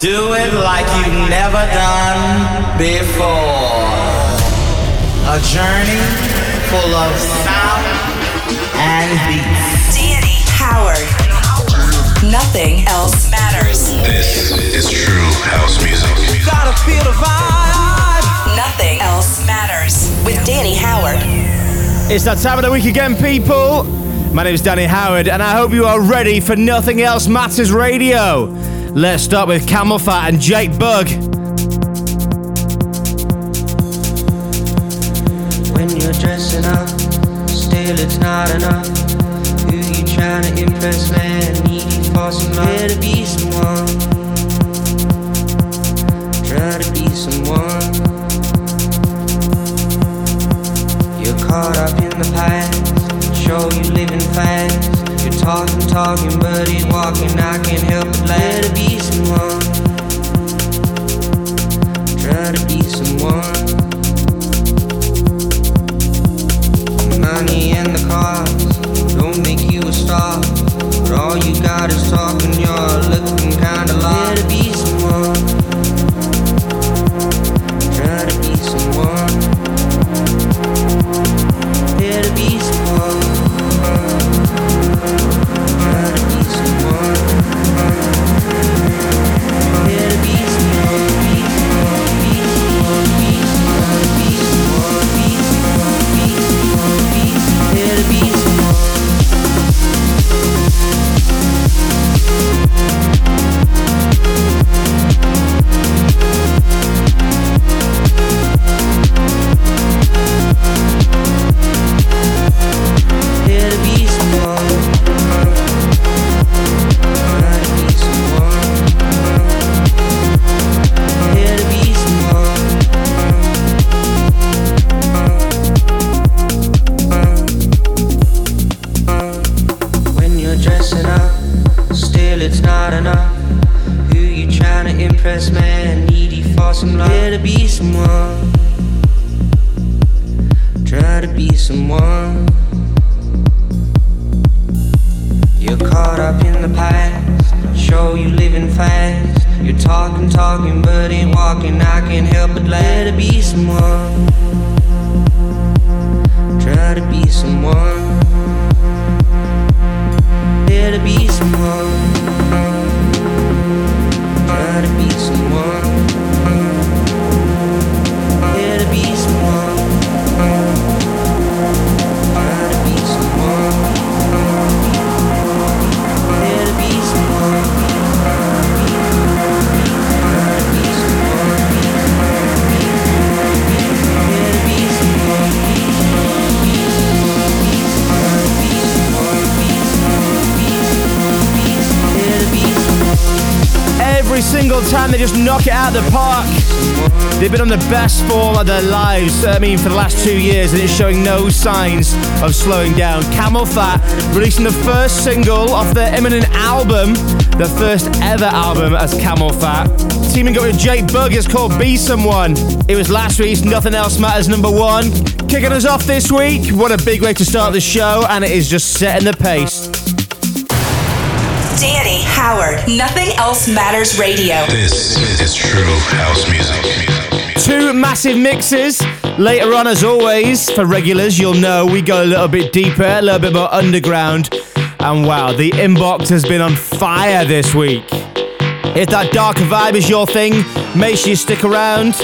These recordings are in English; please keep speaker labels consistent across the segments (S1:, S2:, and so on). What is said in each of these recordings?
S1: Do it like you've never done before. A journey full of sound and beats.
S2: Danny Howard. Nothing else matters.
S3: This is true house music.
S1: Gotta feel the vibe.
S2: Nothing else matters. With Danny Howard.
S4: It's that time of the week again, people. My name is Danny Howard, and I hope you are ready for Nothing Else Matters Radio. Let's start with CamelPhat and Jake Bugg.
S5: When you're dressing up, still it's not enough. Who you trying to impress, man? For some love. Better be someone. To be someone. You're caught up in the past. Show you living fast. You're talking, talking, but ain't walking. I can't help but let it be someone. Try to be someone. Money and the cars don't make you a star. But all you got is talking, you're looking kinda lost.
S4: Lives, I mean, for the last two years, and it's showing no signs of slowing down. CamelPhat releasing the first single off their imminent album, the first ever album as CamelPhat. Teaming up with Jake Bugg is called Be Someone. It was last week's Nothing Else Matters number one. Kicking us off this week, what a big way to start the show, and it is just setting the pace.
S2: Danny Howard. Nothing else matters radio.
S3: This is true house music.
S4: Two massive mixes. Later on, as always, for regulars, you'll know we go a little bit deeper, a little bit more underground. And wow, the inbox has been on fire this week. If that darker vibe is your thing, make sure you stick around.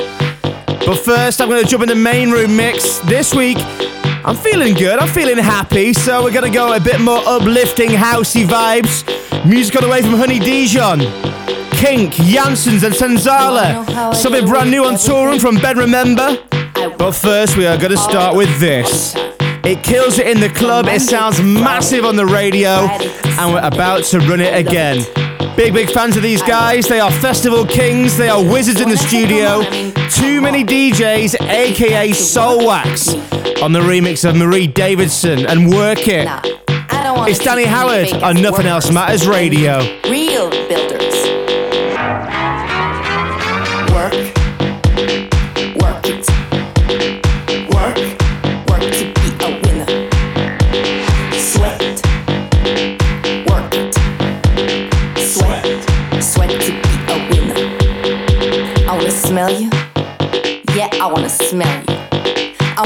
S4: But first, I'm going to jump in the main room mix. This week, I'm feeling good, I'm feeling happy, so we're going to go a bit more uplifting, housey vibes. Music all the way from Honey Dijon. Kink, Jansons, and Senzala. Something brand new on touring from Ben Remember. But first, we are going to start with this. It kills it in the club, it sounds massive on the radio, and we're about to run it again. Big, big fans of these guys. They are festival kings, they are wizards in the studio. Too many DJs, aka Soulwax, on the remix of Marie Davidson and Work It. It's Danny Howard on Nothing Else Matters Radio.
S6: Real builders.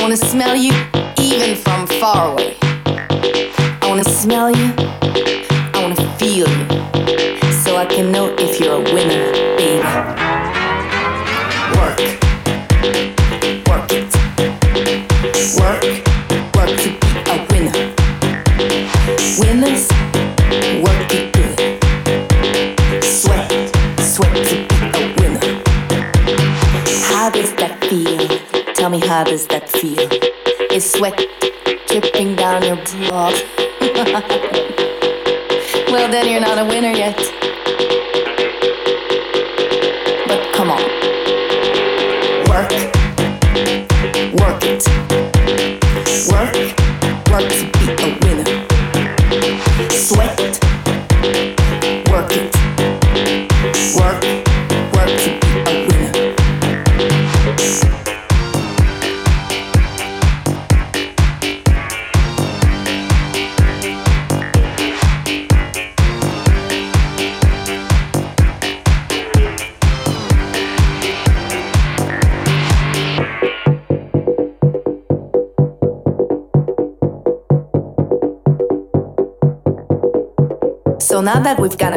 S6: Wanna smell you even from far away. I wanna smell you. I wanna feel you. So I can know if you're a winner, baby. Work. Work it. Work. Work to be a winner. Winners, work it good. Sweat, sweat to be a winner. How does that feel? Tell me how does that feel? Sweat dripping down your bra? well, then you're not a winner yet.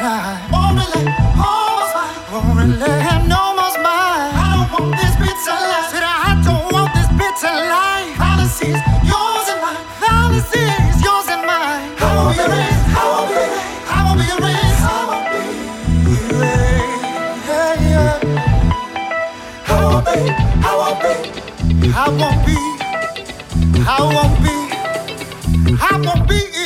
S7: Won't really, almost no more mine. I don't want this bitter life. Said I don't want this bitter life. Policies, yours and mine. Policies, yours and mine. I won't be erased. I won't be erased. I won't be erased. I won't be erased. Yeah, yeah. I won't be. I won't be. I won't be. I won't be.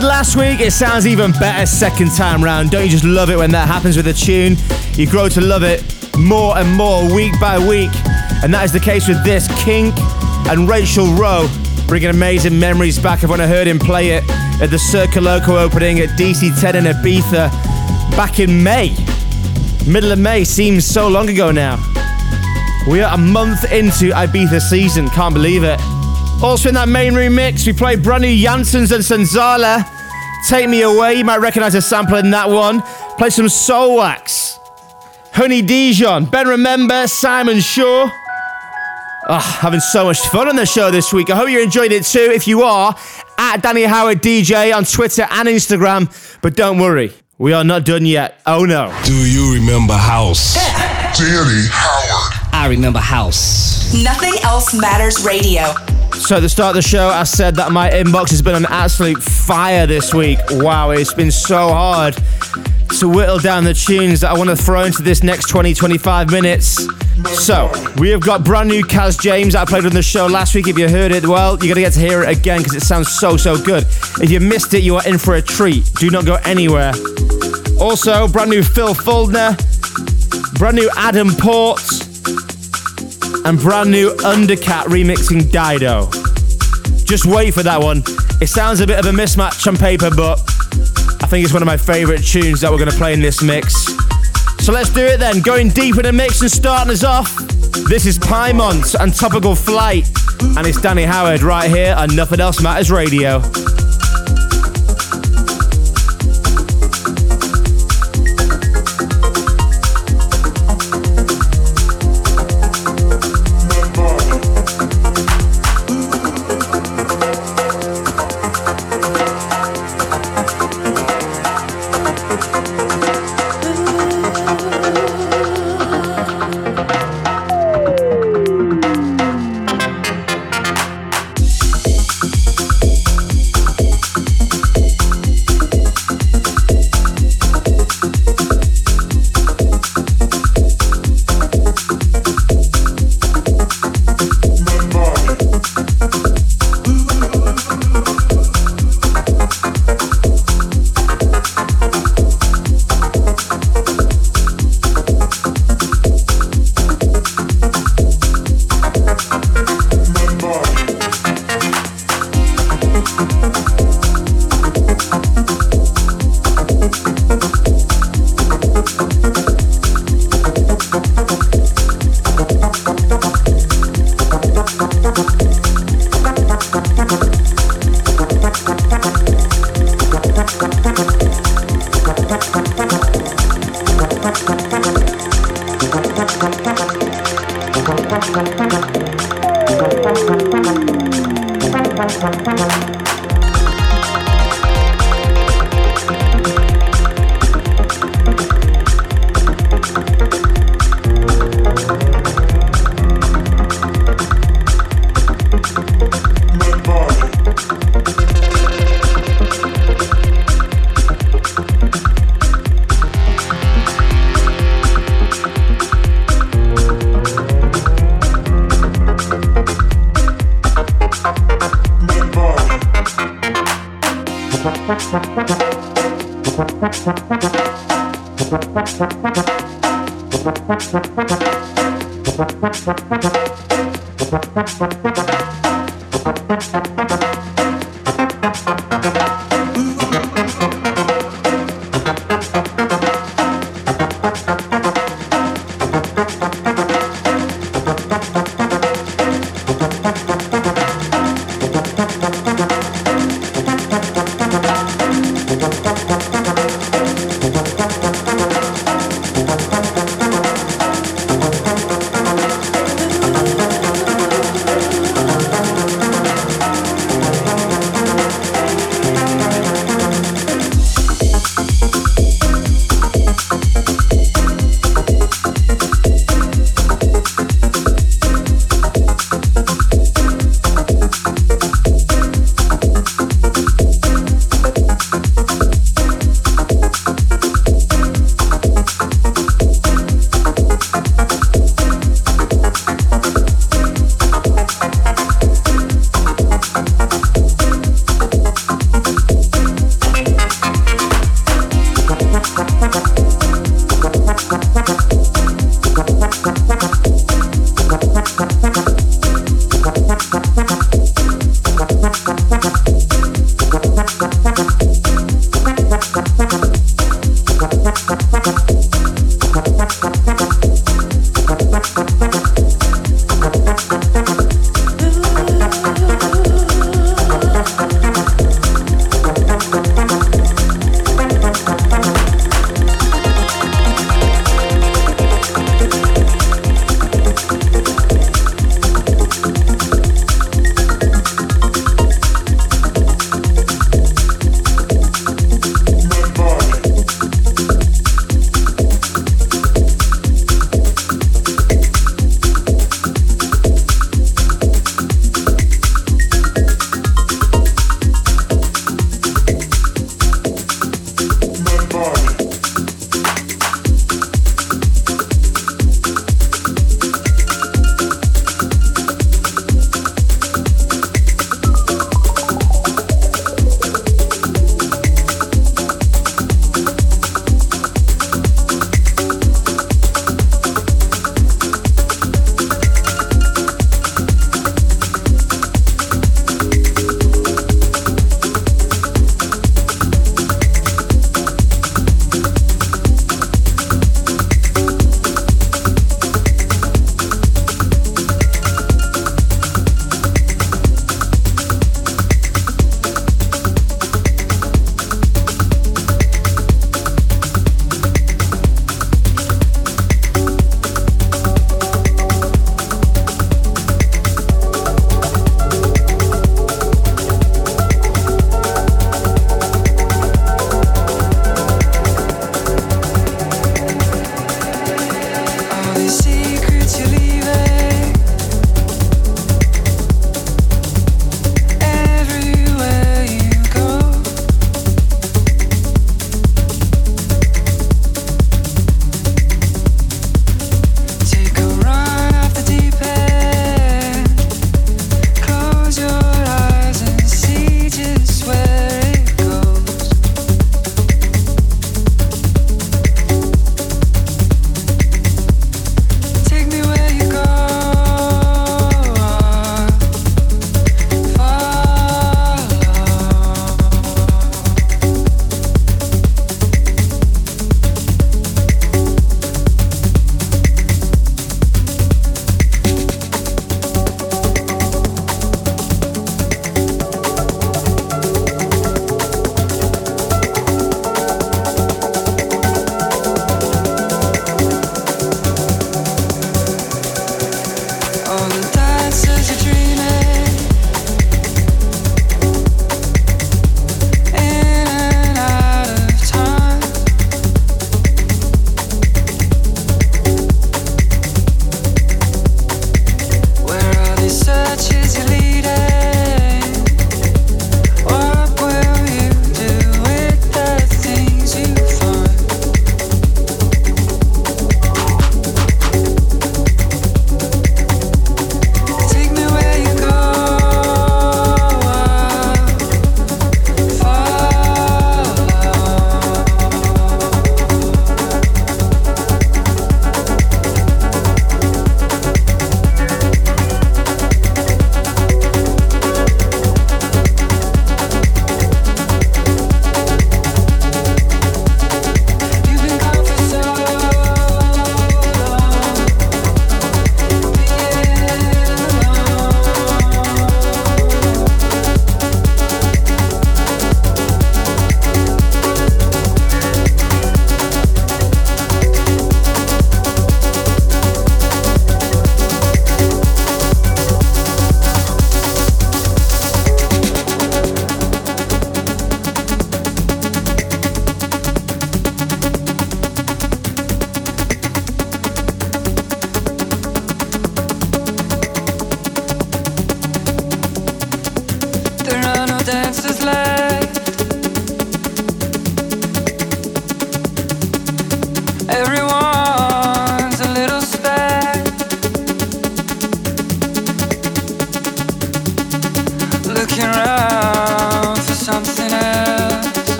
S4: Good last week, it sounds even better second time round. Don't you just love it when that happens with a tune? You grow to love it more and more week by week. And that is the case with this Kink and Rachel Rowe, bringing amazing memories back of when I heard him play it at the Circoloco opening at DC 10 in Ibiza back in May. Middle of May seems so long ago now. We are a month into Ibiza season, can't believe it. Also in that main room mix, we played brand new Jansons and Sanzala. Take Me Away, you might recognize a sample in that one. Play some Soulwax. Honey Dijon, Ben Remember, Simon Shaw. Ah, having so much fun on the show this week. I hope you enjoyed it too. If you are, at Danny Howard DJ on Twitter and Instagram. But don't worry, we are not done yet. Oh no.
S8: Do you remember House?
S3: Danny Howard.
S5: I remember House.
S2: Nothing else matters radio.
S4: So at the start of the show, I said that my inbox has been on absolute fire this week. Wow, it's been so hard to whittle down the tunes that I want to throw into this next 20, 25 minutes. So, we have got brand new Kaz James that I played on the show last week. If you heard it, well, you're going to get to hear it again because it sounds so, so good. If you missed it, you are in for a treat. Do not go anywhere. Also, brand new Phil Fuldner, brand new Adam Port, and brand new Undercatt remixing Dido. Just wait for that one. It sounds a bit of a mismatch on paper, but I think it's one of my favourite tunes that we're going to play in this mix. So let's do it then. Going deep in the mix and starting us off. This is Piemont and Topical Flight, and it's Danny Howard right here on Nothing Else Matters Radio.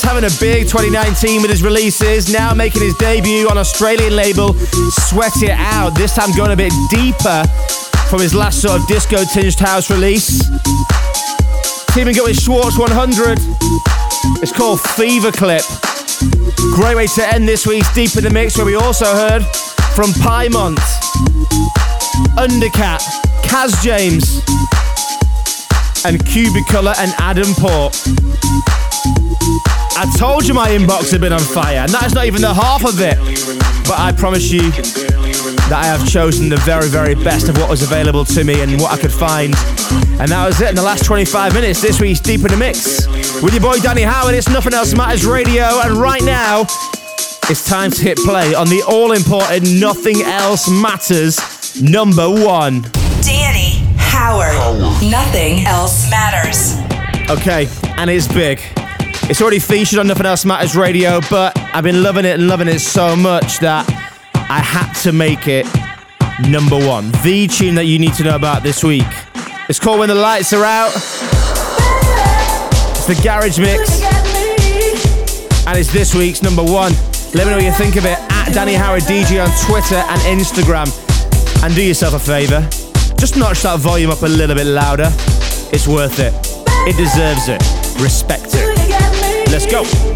S4: Having a big 2019 with his releases, now making his debut on Australian label Sweat It Out. This time going a bit deeper from his last sort of disco tinged house release. Teaming up with Schwartz 100. It's called Fever Clip. Great way to end this week's Deep in the Mix, where we also heard from Piemont, Undercatt, Kaz James, and Cubicolor and Adam Port. I told you my inbox had been on fire, and that's not even the half of it. But I promise you that I have chosen the very, very best of what was available to me and what I could find. And that was it in the last 25 minutes. This week's Deep in the Mix with your boy Danny Howard. It's Nothing Else Matters Radio, and right now it's time to hit play on the all important Nothing Else Matters number one.
S2: Danny Howard. Nothing else matters.
S4: Okay, and it's big. It's already featured on Nothing Else Matters Radio, but I've been loving it and loving it so much that I had to make it number one. The tune that you need to know about this week. It's called When the Lights Are Out. It's the Garage Mix. And it's this week's number one. Let me know what you think of it at Danny Howard DJ on Twitter and Instagram. And do yourself a favour. Just notch that volume up a little bit louder. It's worth it. It deserves it. Respect it. Let's go.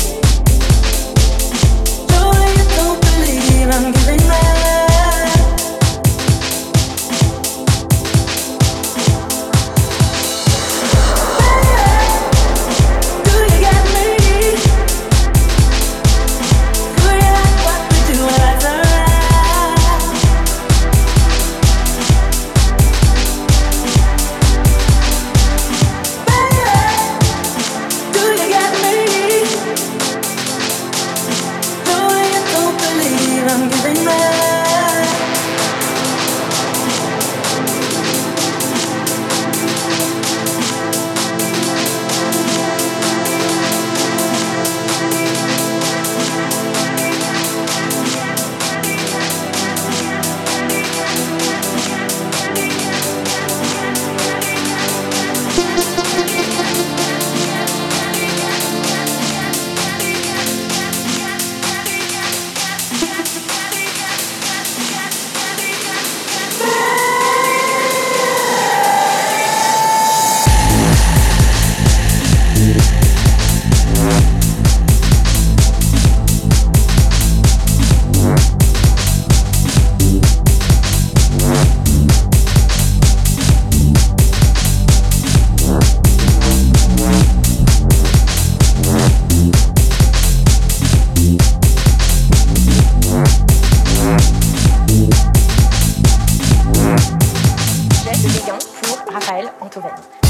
S4: Israël Antovani.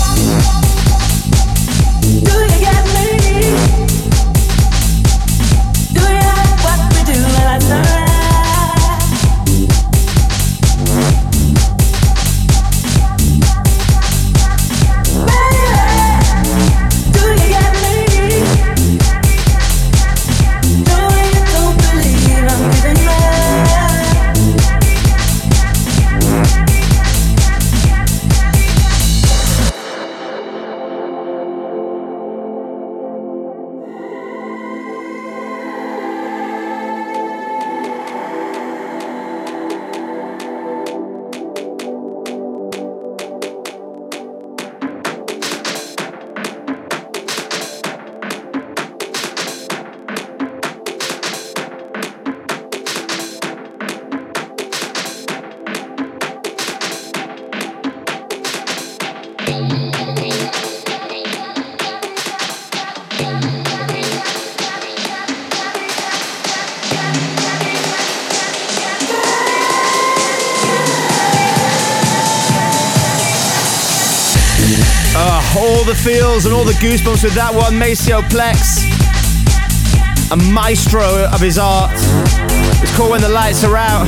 S4: Feels and all the goosebumps with that one, Maceo Plex. A maestro of his art. It's called When the Lights Are Out.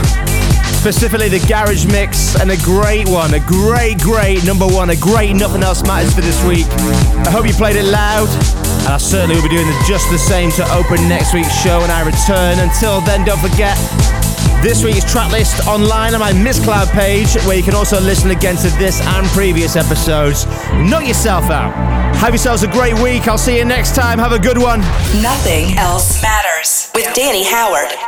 S4: Specifically the garage mix and a great one, a great, great number one, a great nothing else matters for this week. I hope you played it loud, and I certainly will be doing just the same to open next week's show when I return. Until then, don't forget this week's track list online on my Mixcloud page, where you can also listen again to this and previous episodes. Knock yourself out. Have yourselves a great week. I'll see you next time. Have a good one.
S2: Nothing else matters with Danny Howard.